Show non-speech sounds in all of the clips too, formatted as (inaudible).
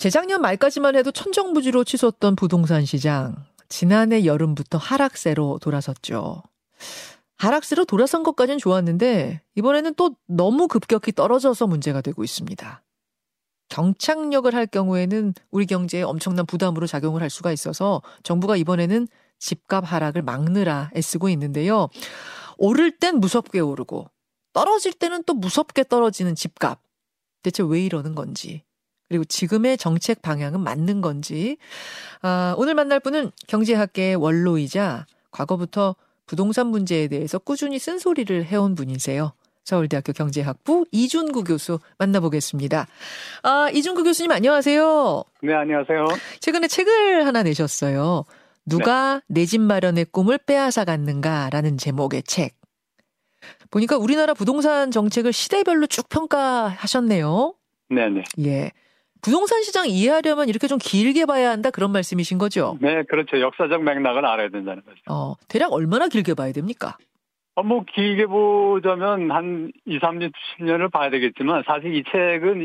재작년 말까지만 해도 천정부지로 치솟던 부동산 시장 지난해 여름부터 하락세로 돌아섰죠. 하락세로 돌아선 것까지는 좋았는데 이번에는 또 너무 급격히 떨어져서 문제가 되고 있습니다. 경착력을 할 경우에는 우리 경제에 엄청난 부담으로 작용을 할 수가 있어서 정부가 이번에는 집값 하락을 막느라 애쓰고 있는데요. 오를 땐 무섭게 오르고 떨어질 때는 또 무섭게 떨어지는 집값. 대체 왜 이러는 건지. 그리고 지금의 정책 방향은 맞는 건지. 아, 오늘 만날 분은 경제학계의 원로이자 과거부터 부동산 문제에 대해서 꾸준히 쓴소리를 해온 분이세요. 서울대학교 경제학부 이준구 교수 만나보겠습니다. 아, 이준구 교수님 안녕하세요. 네, 안녕하세요. 최근에 책을 하나 내셨어요. 누가 네. 내집 마련의 꿈을 빼앗아 갔는가라는 제목의 책. 보니까 우리나라 부동산 정책을 시대별로 쭉 평가하셨네요. 네네. 예. 부동산 시장 이해하려면 이렇게 좀 길게 봐야 한다 그런 말씀이신 거죠? 네, 그렇죠. 역사적 맥락을 알아야 된다는 거죠. 어, 대략 얼마나 길게 봐야 됩니까? 어, 뭐 길게 보자면 한 2, 3년, 10년을 봐야 되겠지만 사실 이 책은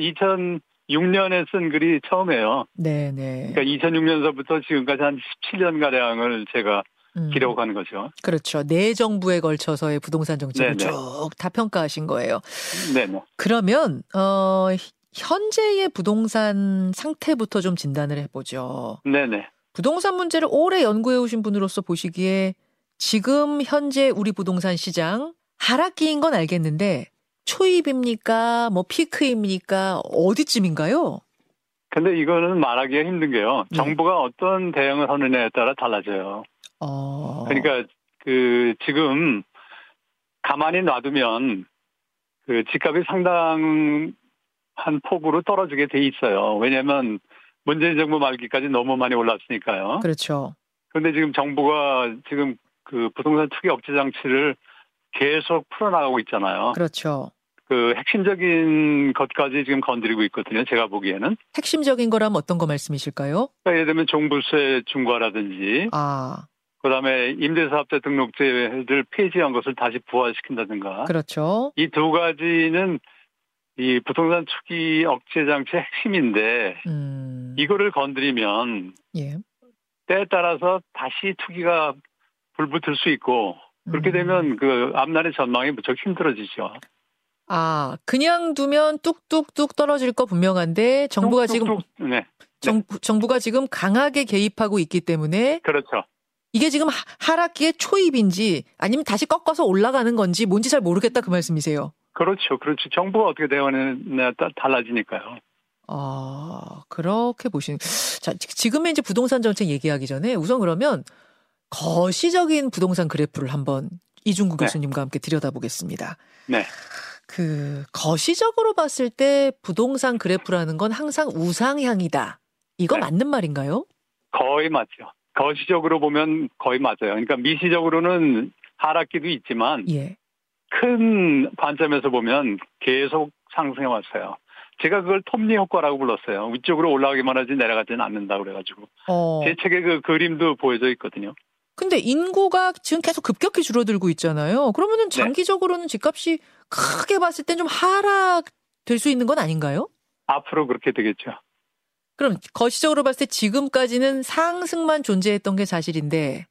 2006년에 쓴 글이 처음이에요. 네, 네. 그러니까 2006년서부터 지금까지 한 17년 가량을 제가 음. 기록한 거죠. 그렇죠. 네 정부에 걸쳐서의 부동산 정책을 쭉다 평가하신 거예요. 네, 네. 그러면 어 현재의 부동산 상태부터 좀 진단을 해보죠. 네네. 부동산 문제를 오래 연구해 오신 분으로서 보시기에 지금 현재 우리 부동산 시장 하락기인 건 알겠는데 초입입니까? 뭐 피크입니까? 어디쯤인가요? 근데 이거는 말하기가 힘든 게요. 네. 정부가 어떤 대응을 하느냐에 따라 달라져요. 어... 그러니까 그 지금 가만히 놔두면 그 집값이 상당 한 폭으로 떨어지게 돼 있어요. 왜냐하면 문재인 정부 말기까지 너무 많이 올랐으니까요. 그렇죠. 그런데 지금 정부가 지금 그 부동산 투기 억제 장치를 계속 풀어나가고 있잖아요. 그렇죠. 그 핵심적인 것까지 지금 건드리고 있거든요. 제가 보기에는. 핵심적인 거라면 어떤 거 말씀이실까요? 그러니까 예를 들면 종부세 중과라든지. 아. 그다음에 임대사업자 등록제를 폐지한 것을 다시 부활시킨다든가. 그렇죠. 이 두 가지는 이 부동산 투기 억제 장치의 핵심인데 음. 이거를 건드리면 예. 때에 따라서 다시 투기가 불붙을 수 있고 그렇게 음. 되면 그 앞날의 전망이 무척 힘들어지죠. 아, 그냥 두면 뚝뚝뚝 떨어질 거 분명한데 정부가 뚝뚝뚝, 지금 네. 정, 정부가 지금 강하게 개입하고 있기 때문에 그렇죠. 이게 지금 하락기의 초입인지 아니면 다시 꺾어서 올라가는 건지 뭔지 잘 모르겠다 그 말씀이세요. 그렇죠. 그렇죠. 정부가 어떻게 대응하느냐에 달라지니까요. 아, 그렇게 보시는. 자, 지금의 이제 부동산 정책 얘기하기 전에 우선 그러면 거시적인 부동산 그래프를 한번 이중구 네. 교수님과 함께 들여다보겠습니다. 네. 그 거시적으로 봤을 때 부동산 그래프라는 건 항상 우상향이다. 이거 네. 맞는 말인가요? 거의 맞죠. 거시적으로 보면 거의 맞아요. 그러니까 미시적으로는 하락기도 있지만 예. 큰 관점에서 보면 계속 상승해 왔어요. 제가 그걸 톱니 효과라고 불렀어요. 위쪽으로 올라가기만 하지 내려가지는 않는다 그래가지고 어. 제 책에 그 그림도 보여져 있거든요. 근데 인구가 지금 계속 급격히 줄어들고 있잖아요. 그러면은 네. 장기적으로는 집값이 크게 봤을 땐 좀 하락될 수 있는 건 아닌가요? 앞으로 그렇게 되겠죠. 그럼 거시적으로 봤을 때 지금까지는 상승만 존재했던 게 사실인데 네.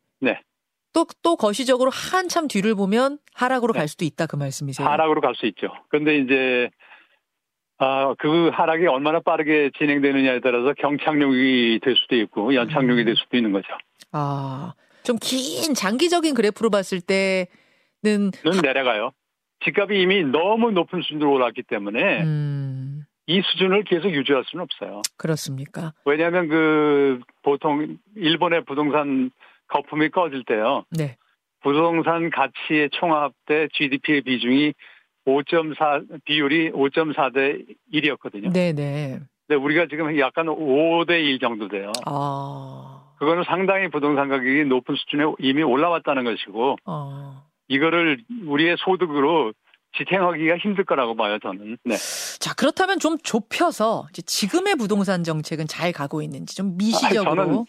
또, 또 거시적으로 한참 뒤를 보면 하락으로 네. 갈 수도 있다 그 말씀이세요? 하락으로 갈 수 있죠. 그런데 이제 아, 그 하락이 얼마나 빠르게 진행되느냐에 따라서 경착륙이 될 수도 있고 연착륙이 음. 될 수도 있는 거죠. 아, 좀 긴 장기적인 그래프로 봤을 때는 는 내려가요. 집값이 이미 너무 높은 수준으로 올랐기 때문에 음. 이 수준을 계속 유지할 수는 없어요. 그렇습니까? 왜냐하면 그 보통 일본의 부동산 거품이 꺼질 때요. 네. 부동산 가치의 총합 대 GDP의 비중이 5.4 비율이 5.4 대 1이었거든요. 네네. 근데 우리가 지금 약간 5 대 1 정도 돼요. 아. 그거는 상당히 부동산 가격이 높은 수준에 이미 올라왔다는 것이고, 아. 이거를 우리의 소득으로 지탱하기가 힘들 거라고 봐요, 저는. 네. 자, 그렇다면 좀 좁혀서 지금의 부동산 정책은 잘 가고 있는지 좀 미시적으로. 아, 저는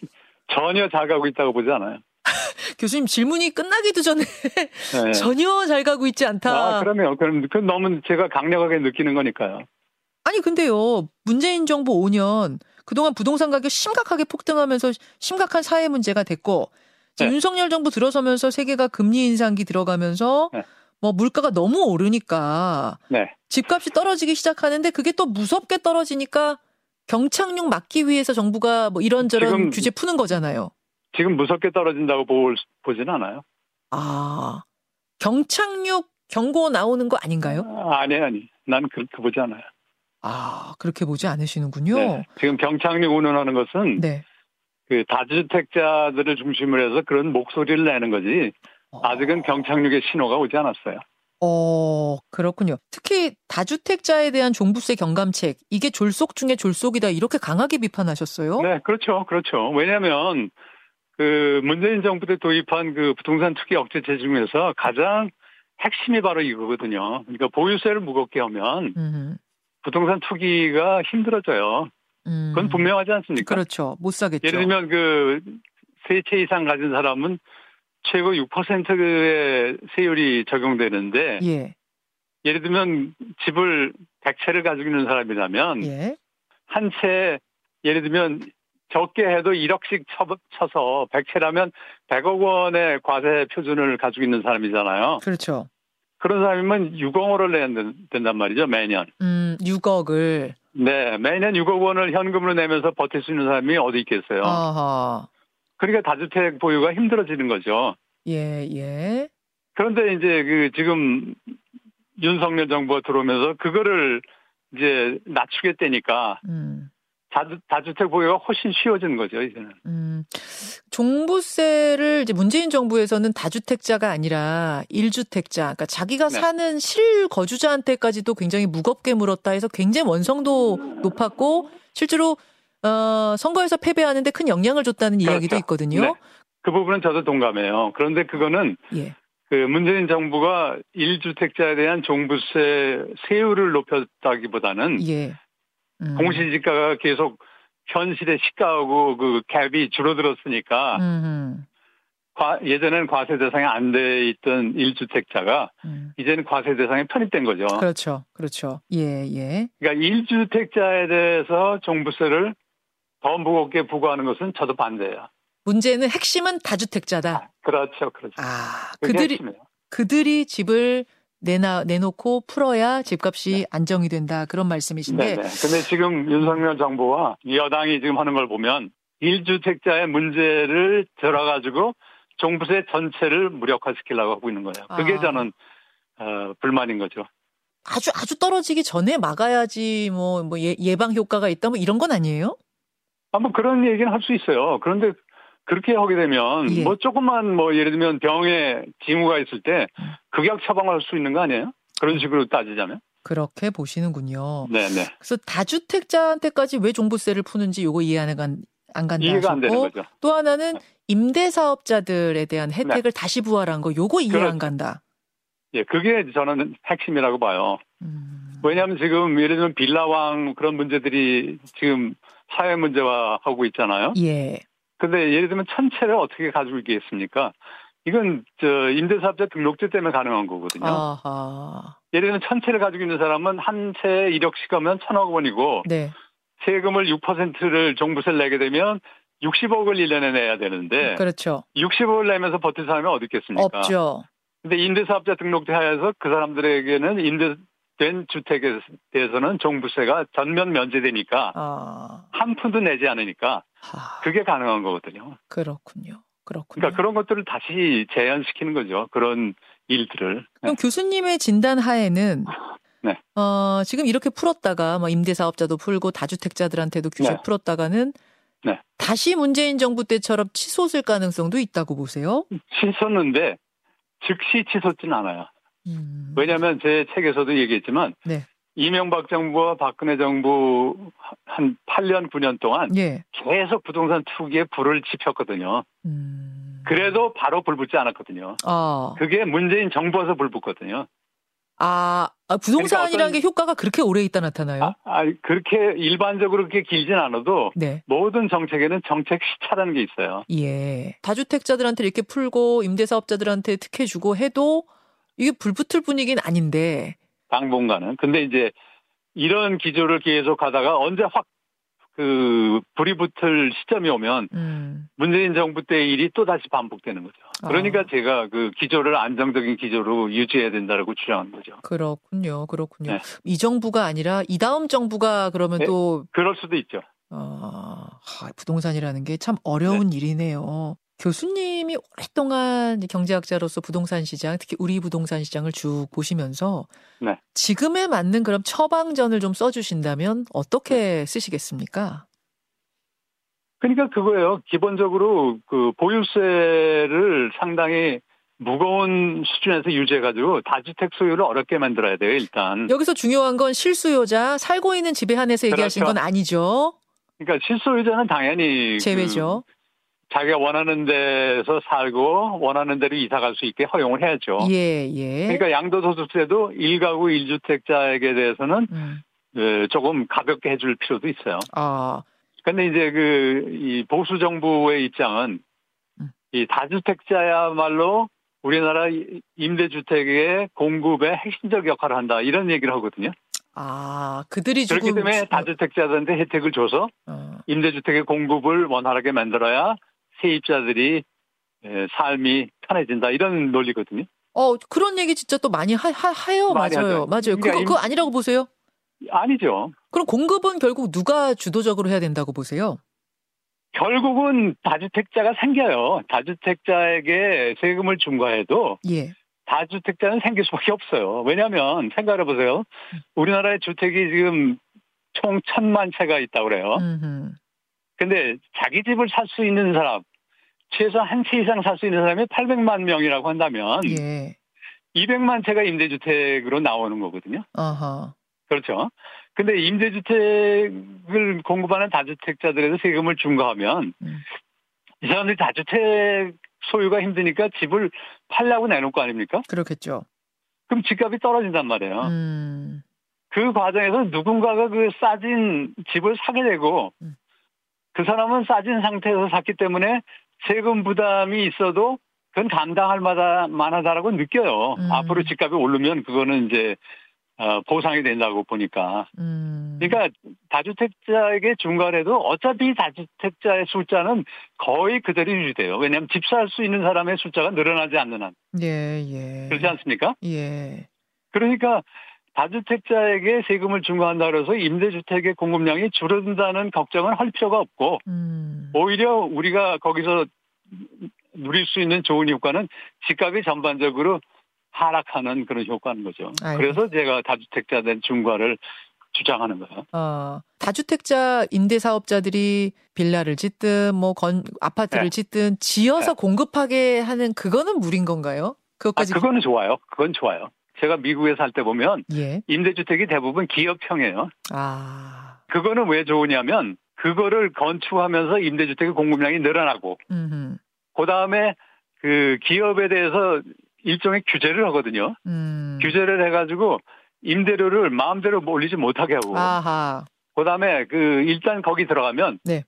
전혀 잘 가고 있다고 보지 않아요. (laughs) 교수님 질문이 끝나기도 전에 네. (laughs) 전혀 잘 가고 있지 않다. 아, 그러면 그럼 그 너무 제가 강력하게 느끼는 거니까요. 아니 근데요. 문재인 정부 5년 그동안 부동산 가격 심각하게 폭등하면서 심각한 사회 문제가 됐고 네. 윤석열 정부 들어서면서 세계가 금리 인상기 들어가면서 네. 뭐 물가가 너무 오르니까 네. 집값이 떨어지기 시작하는데 그게 또 무섭게 떨어지니까 경착륙 막기 위해서 정부가 뭐 이런저런 규제 푸는 거잖아요. 지금 무섭게 떨어진다고 볼, 보진 않아요. 아, 경착륙 경고 나오는 거 아닌가요? 아, 아니, 아니. 난 그렇게 보지 않아요. 아, 그렇게 보지 않으시는군요. 네. 지금 경착륙 운운하는 것은 네. 그 다주택자들을 중심으로 해서 그런 목소리를 내는 거지. 어. 아직은 경착륙의 신호가 오지 않았어요. 어, 그렇군요. 특히 다주택자에 대한 종부세 경감책, 이게 졸속 중에 졸속이다, 이렇게 강하게 비판하셨어요? 네, 그렇죠. 그렇죠. 왜냐하면, 그, 문재인 정부 때 도입한 그 부동산 투기 억제제 중에서 가장 핵심이 바로 이거거든요. 그러니까 보유세를 무겁게 하면, 음흠. 부동산 투기가 힘들어져요. 음. 그건 분명하지 않습니까? 그렇죠. 못 사겠죠. 예를 들면 그 세 채 이상 가진 사람은 최고 6%의 세율이 적용되는데 예. 예를 들면 집을 100채를 가지고 있는 사람이라면 예. 한 채 예를 들면 적게 해도 1억씩 쳐, 서 100채라면 100억 원의 과세 표준을 가지고 있는 사람이잖아요. 그렇죠. 그런 사람이면 6억 원을 내야 된단 말이죠, 매년. 음, 6억을. 네, 매년 6억 원을 현금으로 내면서 버틸 수 있는 사람이 어디 있겠어요. 아하. 그러니까 다주택 보유가 힘들어지는 거죠. 예, 예. 그런데 이제 그 지금 윤석열 정부가 들어오면서 그거를 이제 낮추겠다니까 음. 다주, 다주택 보유가 훨씬 쉬워지는 거죠, 이제는. 음, 종부세를 이제 문재인 정부에서는 다주택자가 아니라 1주택자, 그러니까 자기가 네. 사는 실거주자한테까지도 굉장히 무겁게 물었다 해서 굉장히 원성도 높았고 실제로 어, 선거에서 패배하는데 큰 영향을 줬다는 그렇죠. 이야기도 있거든요. 네. 그 부분은 저도 동감해요. 그런데 그거는 예. 그 문재인 정부가 1주택자에 대한 종부세 세율을 높였다기보다는 예. 음. 공시지가가 계속 현실의 시가하고 그 갭이 줄어들었으니까 과, 예전에는 과세 대상이 안 돼 있던 1주택자가 음. 이제는 과세 대상에 편입된 거죠. 그렇죠. 그렇죠. 예, 예. 그러니까 1주택자에 대해서 종부세를 더 무겁게 부과하는 것은 저도 반대예요. 문제는 핵심은 다주택자다. 아, 그렇죠. 그렇죠. 아, 그들이 핵심이에요. 그들이 집을 내놔 내놓고 풀어야 집값이 네. 안정이 된다 그런 말씀이신데. 네. 근데 지금 윤석열 정부와 여당이 지금 하는 걸 보면 1주택자의 문제를 들어가지고 종부세 전체를 무력화시키려고 하고 있는 거예요. 그게 아. 저는 어, 불만인 거죠. 아주 아주 떨어지기 전에 막아야지 뭐, 뭐 예, 예방 효과가 있다 뭐 이런 건 아니에요? 아, 뭐 그런 얘기는 할 수 있어요. 그런데 그렇게 하게 되면 예. 뭐 조금만 뭐 예를 들면 병에 징후가 있을 때 극약 처방할 수 있는 거 아니에요? 그런 식으로 따지자면. 그렇게 보시는군요. 네네. 그래서 다주택자한테까지 왜 종부세를 푸는지 요거 이해하는 건안 간다 이해가 안 되는 거죠. 또 하나는 네. 임대사업자들에 대한 혜택을 네. 다시 부활한 거 요거 이해 그렇죠. 안 간다. 예, 그게 저는 핵심이라고 봐요. 음... 왜냐하면 지금 예를 들면 빌라왕 그런 문제들이 지금 사회 문제화하고 있잖아요. 예. 근데 예를 들면 천채를 어떻게 가지고 있겠습니까? 이건 저 임대사업자 등록제 때문에 가능한 거거든요. 아하. 예를 들면 천채를 가지고 있는 사람은 한 채에 1억씩 하면 천억 원이고 네. 세금을 6%를 종부세를 내게 되면 60억을 1년에 내야 되는데 그렇죠. 60억을 내면서 버틸 사람이 어디 있겠습니까? 없죠. 근데 임대사업자 등록제 하에서 그 사람들에게는 임대 된 주택에 대해서는 종부세가 전면 면제되니까 아. 한 푼도 내지 않으니까 그게 가능한 거거든요. 그렇군요. 그렇군요. 그러니까 그런 것들을 다시 재현시키는 거죠. 그런 일들을. 그럼 네. 교수님의 진단 하에는 (laughs) 네. 어, 지금 이렇게 풀었다가 뭐 임대사업자도 풀고 다주택자들한테도 규제 네. 풀었다가는 네. 다시 문재인 정부 때처럼 치솟을 가능성도 있다고 보세요? 치솟는데 즉시 치솟진 않아요. 음. 왜냐하면 제 책에서도 얘기했지만 네. 이명박 정부와 박근혜 정부 한 8년, 9년 동안 예. 계속 부동산 투기에 불을 지폈거든요. 음... 그래도 바로 불 붙지 않았거든요. 아. 그게 문재인 정부에서 불 붙거든요. 아, 아 부동산이라는 그러니까 게 효과가 그렇게 오래 있다 나타나요? 아, 아, 그렇게 일반적으로 그렇게 길진 않아도 네. 모든 정책에는 정책 시차라는 게 있어요. 예. 다주택자들한테 이렇게 풀고 임대사업자들한테 특혜 주고 해도 이게 불붙을 분위기는 아닌데 당분간은. 근데 이제 이런 기조를 계속 하다가 언제 확 그 불이 붙을 시점이 오면 음. 문재인 정부 때 일이 또 다시 반복되는 거죠. 그러니까 아. 제가 그 기조를 안정적인 기조로 유지해야 된다고 주장한 거죠. 그렇군요, 그렇군요. 네. 이 정부가 아니라 이 다음 정부가 그러면 네. 또 그럴 수도 있죠. 아, 부동산이라는 게 참 어려운 네. 일이네요. 교수님이 오랫동안 경제학자로서 부동산 시장, 특히 우리 부동산 시장을 쭉 보시면서 네. 지금에 맞는 그런 처방전을 좀 써주신다면 어떻게 네. 쓰시겠습니까? 그러니까 그거예요. 기본적으로 그 보유세를 상당히 무거운 수준에서 유지해가지고 다주택 소유를 어렵게 만들어야 돼요, 일단. 여기서 중요한 건 실수요자, 살고 있는 집에 한해서 얘기하신 그렇죠. 건 아니죠? 그러니까 실수요자는 당연히. 그 제외죠. 그 자기가 원하는 데서 살고 원하는 데로 이사 갈 수 있게 허용을 해야죠. 예, 예. 그러니까 양도소득세도 1가구 1주택자에게 대해서는 음. 예, 조금 가볍게 해줄 필요도 있어요. 아. 근데 이제 그, 이 보수 정부의 입장은 음. 이 다주택자야말로 우리나라 임대주택의 공급에 핵심적 역할을 한다. 이런 얘기를 하거든요. 아, 그들이 그렇기 때문에 다주택자들한테 혜택을 줘서 어. 임대주택의 공급을 원활하게 만들어야 세입자들이 예, 삶이 편해진다 이런 논리거든요. 어 그런 얘기 진짜 또 많이 하, 하 해요. 많이 맞아요. 하죠. 맞아요. 그거, 그거 아니라고 보세요? 아니죠. 그럼 공급은 결국 누가 주도적으로 해야 된다고 보세요? 결국은 다주택자가 생겨요. 다주택자에게 세금을 중과해도 예. 다주택자는 생길 수밖에 없어요. 왜냐하면 생각해 보세요. 우리나라의 주택이 지금 총 천만 채가 있다고 그래요. 음흠. 근데 자기 집을 살 수 있는 사람, 최소 한채 이상 살 수 있는 사람이 800만 명이라고 한다면 예. 200만 채가 임대주택으로 나오는 거거든요. 어허. 그렇죠. 근데 임대주택을 공급하는 다주택자들에서 세금을 중과하면 음. 이 사람들이 다주택 소유가 힘드니까 집을 팔려고 내놓을 거 아닙니까? 그렇겠죠. 그럼 집값이 떨어진단 말이에요. 음. 그 과정에서 누군가가 그 싸진 집을 사게 되고 음. 그 사람은 싸진 상태에서 샀기 때문에 세금 부담이 있어도 그건 감당할 마다 만하다라고 느껴요. 음. 앞으로 집값이 오르면 그거는 이제 어, 보상이 된다고 보니까. 음. 그러니까 다주택자에게 중간에도 어차피 다주택자의 숫자는 거의 그대로 유지돼요. 왜냐하면 집 살 수 있는 사람의 숫자가 늘어나지 않는 한. 예, 예. 그렇지 않습니까? 예. 그러니까 다주택자에게 세금을 중과한다 그래서 임대주택의 공급량이 줄어든다는 걱정은 할 필요가 없고 음. 오히려 우리가 거기서 누릴 수 있는 좋은 효과는 집값이 전반적으로 하락하는 그런 효과는 거죠. 아이고. 그래서 제가 다주택자 된 중과를 주장하는 거예요. 어, 다주택자 임대 사업자들이 빌라를 짓든 뭐 건, 아파트를 네. 짓든 지어서 네. 공급하게 하는 그거는 무린 건가요? 그것까지 아, 그거는 좋아요. 그건 좋아요. 제가 미국에 살 때 보면 예. 임대주택이 대부분 기업형이에요. 아. 그거는 왜 좋으냐면 그거를 건축하면서 임대주택의 공급량이 늘어나고 그 다음에 그 기업에 대해서 일종의 규제를 하거든요. 음. 규제를 해가지고 임대료를 마음대로 올리지 못하게 하고. 아하. 그다음에 그 일단 거기 들어가면 네.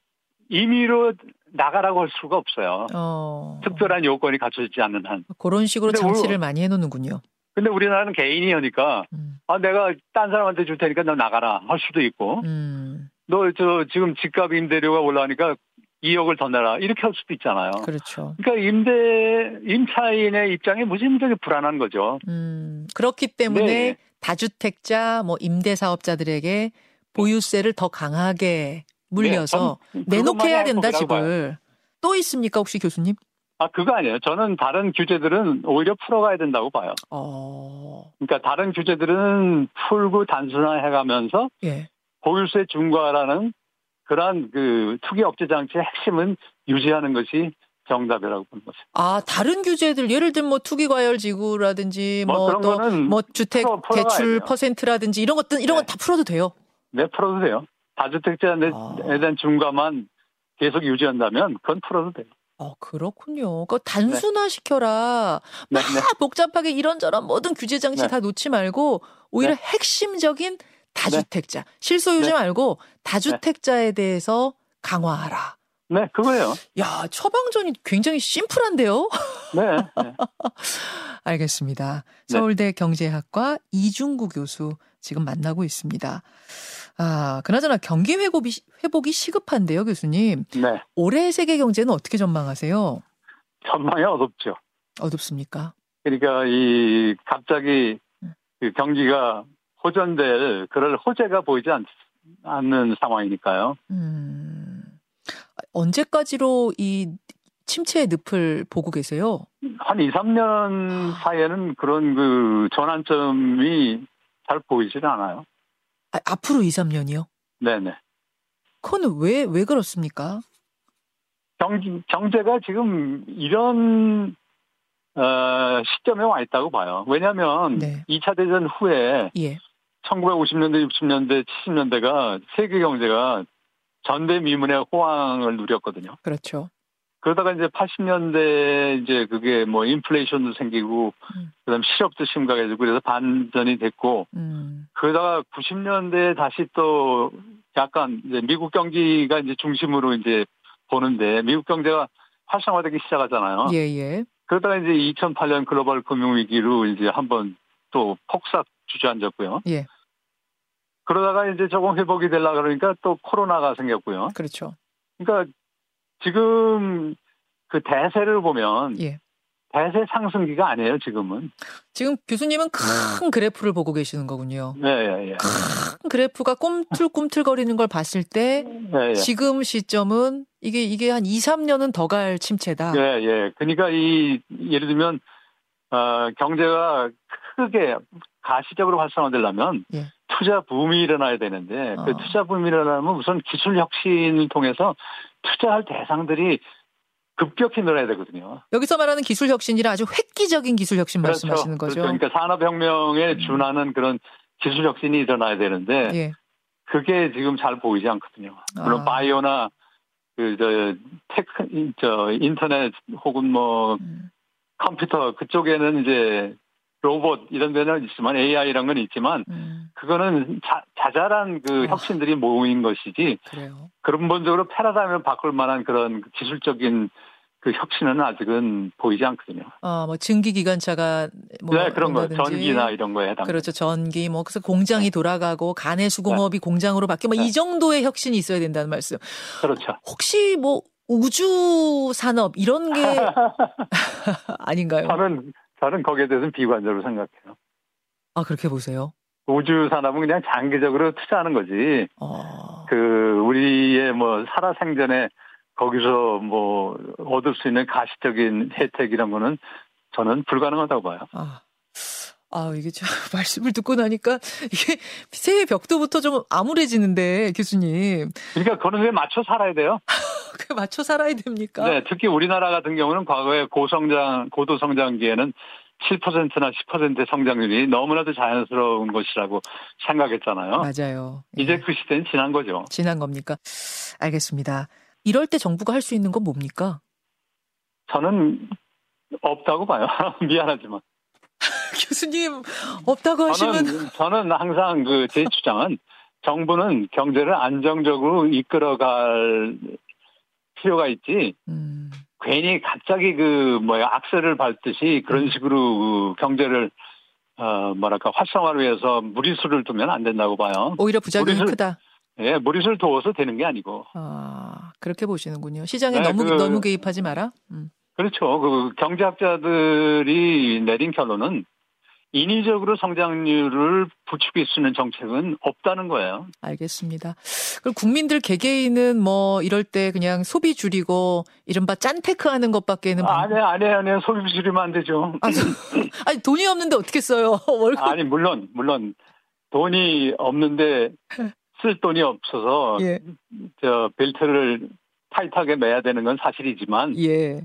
임의로 나가라고 할 수가 없어요. 어. 특별한 요건이 갖춰지지 않는 한. 그런 식으로 장치를 우리, 많이 해놓는군요. 근데 우리나라는 개인이니까 음. 아 내가 딴 사람한테 줄 테니까 너 나가라 할 수도 있고. 음. 너저 지금 집값 임대료가 올라가니까 2억을 더 내라 이렇게 할 수도 있잖아요. 그렇죠. 그러니까 임대 임차인의 입장이 무지무지하게 불안한 거죠. 음, 그렇기 때문에 네. 다주택자 뭐 임대 사업자들에게 보유세를 더 강하게 물려서 네, 내놓게 해야 된다 집을. 또 있습니까 혹시 교수님? 아 그거 아니에요. 저는 다른 규제들은 오히려 풀어가야 된다고 봐요. 어... 그러니까 다른 규제들은 풀고 단순화해 가면서 예. 보유세 중과라는 그러한 그 투기 억제 장치의 핵심은 유지하는 것이 정답이라고 보는 거죠. 아 다른 규제들 예를 들면 뭐 투기 과열 지구라든지 뭐또뭐 뭐, 뭐 주택 풀어, 대출 퍼센트라든지 이런 것들 이런 네. 건다 풀어도 돼요. 네 풀어도 돼요. 다주택자에 아. 대한 중과만 계속 유지한다면 그건 풀어도 돼요. 어, 그렇군요. 그 단순화 시켜라. 네. 막 네, 네. 복잡하게 이런저런 모든 규제 장치 네. 다 놓지 말고 오히려 네. 핵심적인 다주택자. 네. 실소유자 네. 말고 다주택자에 대해서 강화하라. 네, 그거예요. 야, 처방전이 굉장히 심플한데요? 네. 네. (laughs) 알겠습니다. 서울대 경제학과 이중구 교수 지금 만나고 있습니다. 아, 그나저나 경기 회복이, 회복이 시급한데요, 교수님. 네. 올해 세계 경제는 어떻게 전망하세요? 전망이 어둡죠. 어둡습니까? 그러니까 이 갑자기 음. 그 경기가 호전될 그럴 호재가 보이지 않, 않는 상황이니까요. 음, 언제까지로 이 침체의 늪을 보고 계세요? 한 2, 3년 사이에는 그런 그 전환점이 잘 보이질 않아요. 아, 앞으로 2, 3년이요? 네네. 그거는 왜, 왜 그렇습니까? 경, 경제가 지금 이런, 어, 시점에 와 있다고 봐요. 왜냐하면 네. 2차 대전 후에 예. 1950년대, 60년대, 70년대가 세계 경제가 전대미문의 호황을 누렸거든요. 그렇죠. 그러다가 이제 80년대 이제 그게 뭐 인플레이션도 생기고 음. 그다음 실업도 심각해지고 그래서 반전이 됐고 음. 그러다가 90년대에 다시 또 약간 이제 미국 경기가 이제 중심으로 이제 보는데 미국 경제가 활성화되기 시작하잖아요. 예, 예. 그러다가 이제 2008년 글로벌 금융위기로 이제 한번 또 폭삭 주저앉았고요. 예. 그러다가 이제 조금 회복이 되려 그러니까 또 코로나가 생겼고요. 그렇죠. 그러니까 지금 그 대세를 보면 예. 대세 상승기가 아니에요, 지금은. 지금 교수님은 큰 네. 그래프를 보고 계시는 거군요. 네, 예, 예. 큰 그래프가 꿈틀꿈틀거리는 걸 봤을 때 네, 예. 지금 시점은 이게 이게 한 2, 3년은 더 갈 침체다. 예, 예. 그러니까 이 예를 들면 어, 경제가 크게 가시적으로 활성화되려면 예. 투자 붐이 일어나야 되는데 그 어. 그 투자 붐이 일어나면 우선 기술 혁신을 통해서 투자할 대상들이 급격히 늘어야 되거든요. 여기서 말하는 기술 혁신이라 아주 획기적인 기술 혁신 그렇죠. 말씀하시는 거죠. 그렇죠. 그러니까 산업혁명에 음. 준하는 그런 기술 혁신이 일어나야 되는데 예. 그게 지금 잘 보이지 않거든요. 물론 아. 바이오나 그저 테크 저 인터넷 혹은 뭐 음. 컴퓨터 그쪽에는 이제 로봇 이런 데는 있지만 AI란 건 있지만 음. 그거는 자, 자잘한 그 아. 혁신들이 모인 것이지 그래요. 근본적으로 패러다임을 바꿀 만한 그런 기술적인 그 혁신은 아직은 보이지 않거든요. 아, 뭐 증기 기관차가 뭐 네, 그런 거 전기나 이런 거에 해당. 그렇죠. 전기 뭐 그래서 공장이 네. 돌아가고 가내 수공업이 네. 공장으로 바뀌어 뭐이 네. 정도의 혁신이 있어야 된다는 말씀. 그렇죠. 혹시 뭐 우주 산업 이런 게 (laughs) (laughs) 아닌가요? 저는 저는 거기에 대해서는 비관적으로 생각해요. 아, 그렇게 보세요? 우주 산업은 그냥 장기적으로 투자하는 거지. 어... 그, 우리의 뭐, 살아 생전에 거기서 뭐, 얻을 수 있는 가시적인 혜택 이런 거는 저는 불가능하다고 봐요. 아. 아, 이게 참, (laughs) 말씀을 듣고 나니까, 이게 새해 벽도부터 좀 암울해지는데, 교수님. 그러니까 그런 게 맞춰 살아야 돼요. (laughs) 그 맞춰 살아야 됩니까? 네, 특히 우리나라 같은 경우는 과거에 고성장, 고도성장기에는 7%나 10%의 성장률이 너무나도 자연스러운 것이라고 생각했잖아요. 맞아요. 이제 예. 그 시대는 지난 거죠. 지난 겁니까? 알겠습니다. 이럴 때 정부가 할 수 있는 건 뭡니까? 저는 없다고 봐요. (laughs) 미안하지만. 교수님 없다고 하시면 저는, 저는 항상 그 제 주장은 정부는 경제를 안정적으로 이끌어갈 필요가 있지. 음. 괜히 갑자기 그 뭐야 악셀을 밟듯이 그런 음. 식으로 그 경제를 어 뭐랄까 활성화를 위해서 무리수를 두면 안 된다고 봐요. 오히려 부작용이 무리수를, 크다. 예, 무리수를 두어서 되는 게 아니고. 아 그렇게 보시는군요. 시장에 네, 너무 그, 너무 개입하지 마라. 음. 그렇죠. 그 경제학자들이 내린 결론은 인위적으로 성장률을 부추길 수 있는 정책은 없다는 거예요. 알겠습니다. 그럼 국민들 개개인은 뭐 이럴 때 그냥 소비 줄이고 이른바 짠테크 하는 것밖에는 아, 아니 아니 아니 소비 줄이면 안 되죠. 아, (laughs) 아니 돈이 없는데 어떻게 써요? (laughs) 월급 아니 물론 물론 돈이 없는데 쓸 돈이 없어서 예. 저 벨트를 타이트하게 매야 되는 건 사실이지만 예.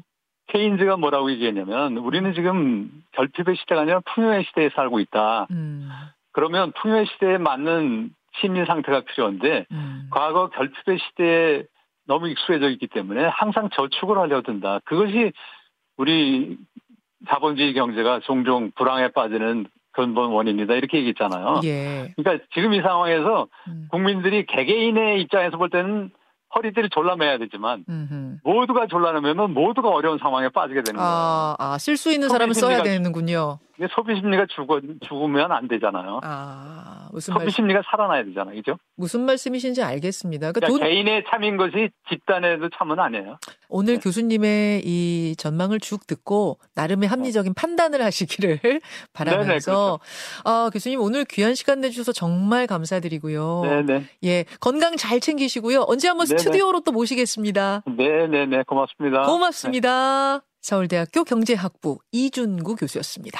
케인즈가 뭐라고 얘기했냐면 우리는 지금 결핍의 시대가 아니라 풍요의 시대에 살고 있다. 음. 그러면 풍요의 시대에 맞는 심리 상태가 필요한데 음. 과거 결핍의 시대에 너무 익숙해져 있기 때문에 항상 저축을 하려 든다. 그것이 우리 자본주의 경제가 종종 불황에 빠지는 근본 원인이다 이렇게 얘기했잖아요. 예. 그러니까 지금 이 상황에서 음. 국민들이 개개인의 입장에서 볼 때는 허리띠를 졸라매야 되지만 음흠. 모두가 졸라매면 모두가 어려운 상황에 빠지게 되는 아, 거예요. 아, 쓸수 있는 사람은 써야 되는군요. 소비 심리가 죽어, 죽으면 안 되잖아요. 아, 무슨 소비 심리가 살아나야 되잖아요. 그죠? 무슨 말씀이신지 알겠습니다. 그러니까, 그러니까 돈... 개인의 참인 것이 집단에도 참은 아니에요. 오늘 네. 교수님의 이 전망을 쭉 듣고 나름의 합리적인 판단을 (laughs) 하시기를 바라면서 네네, 그렇죠. 아, 교수님 오늘 귀한 시간 내주셔서 정말 감사드리고요. 네네. 예, 건강 잘 챙기시고요. 언제 한번 네네. 스튜디오로 또 모시겠습니다. 네네네, 고맙습니다. 고맙습니다. 네. 서울대학교 경제학부 이준구 교수였습니다.